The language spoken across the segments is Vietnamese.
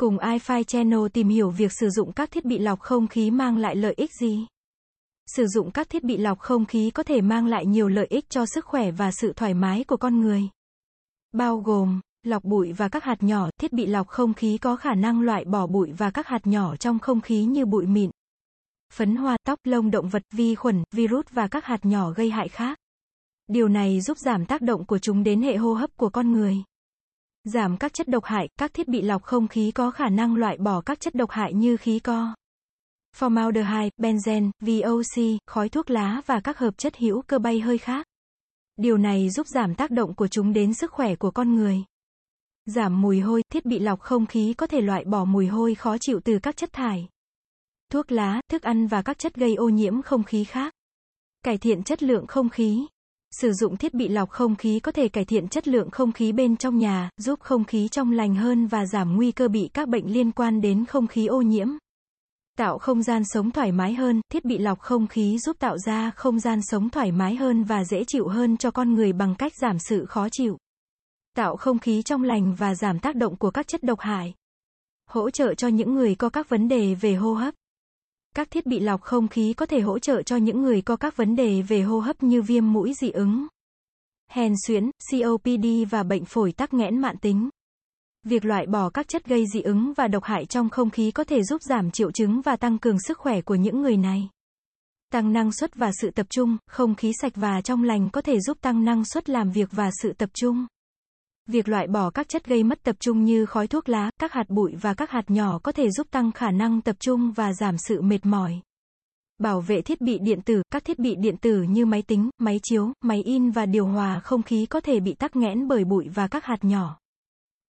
Cùng iFi Channel tìm hiểu việc sử dụng các thiết bị lọc không khí mang lại lợi ích gì. Sử dụng các thiết bị lọc không khí có thể mang lại nhiều lợi ích cho sức khỏe và sự thoải mái của con người. Bao gồm, lọc bụi và các hạt nhỏ, thiết bị lọc không khí có khả năng loại bỏ bụi và các hạt nhỏ trong không khí như bụi mịn, phấn hoa, tóc, lông động vật, vi khuẩn, virus và các hạt nhỏ gây hại khác. Điều này giúp giảm tác động của chúng đến hệ hô hấp của con người. Giảm các chất độc hại, các thiết bị lọc không khí có khả năng loại bỏ các chất độc hại như khí co, formaldehyde, benzen, VOC, khói thuốc lá và các hợp chất hữu cơ bay hơi khác. Điều này giúp giảm tác động của chúng đến sức khỏe của con người. Giảm mùi hôi, thiết bị lọc không khí có thể loại bỏ mùi hôi khó chịu từ các chất thải, thuốc lá, thức ăn và các chất gây ô nhiễm không khí khác. Cải thiện chất lượng không khí. Sử dụng thiết bị lọc không khí có thể cải thiện chất lượng không khí bên trong nhà, giúp không khí trong lành hơn và giảm nguy cơ bị các bệnh liên quan đến không khí ô nhiễm. Tạo không gian sống thoải mái hơn, thiết bị lọc không khí giúp tạo ra không gian sống thoải mái hơn và dễ chịu hơn cho con người bằng cách giảm sự khó chịu. Tạo không khí trong lành và giảm tác động của các chất độc hại. Hỗ trợ cho những người có các vấn đề về hô hấp. Các thiết bị lọc không khí có thể hỗ trợ cho những người có các vấn đề về hô hấp như viêm mũi dị ứng, hèn suyễn, COPD và bệnh phổi tắc nghẽn mạn tính. Việc loại bỏ các chất gây dị ứng và độc hại trong không khí có thể giúp giảm triệu chứng và tăng cường sức khỏe của những người này. Tăng năng suất và sự tập trung, không khí sạch và trong lành có thể giúp tăng năng suất làm việc và sự tập trung. Việc loại bỏ các chất gây mất tập trung như khói thuốc lá, các hạt bụi và các hạt nhỏ có thể giúp tăng khả năng tập trung và giảm sự mệt mỏi. Bảo vệ thiết bị điện tử, các thiết bị điện tử như máy tính, máy chiếu, máy in và điều hòa không khí có thể bị tắc nghẽn bởi bụi và các hạt nhỏ.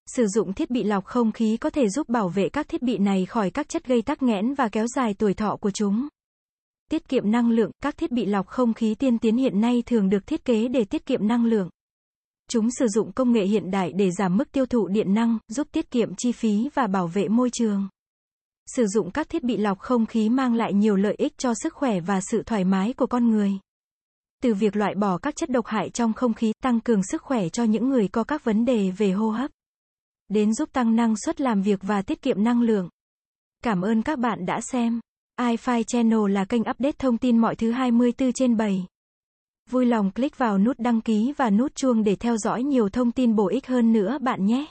Sử dụng thiết bị lọc không khí có thể giúp bảo vệ các thiết bị này khỏi các chất gây tắc nghẽn và kéo dài tuổi thọ của chúng. Tiết kiệm năng lượng, các thiết bị lọc không khí tiên tiến hiện nay thường được thiết kế để tiết kiệm năng lượng. Chúng sử dụng công nghệ hiện đại để giảm mức tiêu thụ điện năng, giúp tiết kiệm chi phí và bảo vệ môi trường. Sử dụng các thiết bị lọc không khí mang lại nhiều lợi ích cho sức khỏe và sự thoải mái của con người. Từ việc loại bỏ các chất độc hại trong không khí, tăng cường sức khỏe cho những người có các vấn đề về hô hấp, đến giúp tăng năng suất làm việc và tiết kiệm năng lượng. Cảm ơn các bạn đã xem. iFi Channel là kênh update thông tin mọi thứ 24 trên 7. Vui lòng click vào nút đăng ký và nút chuông để theo dõi nhiều thông tin bổ ích hơn nữa bạn nhé.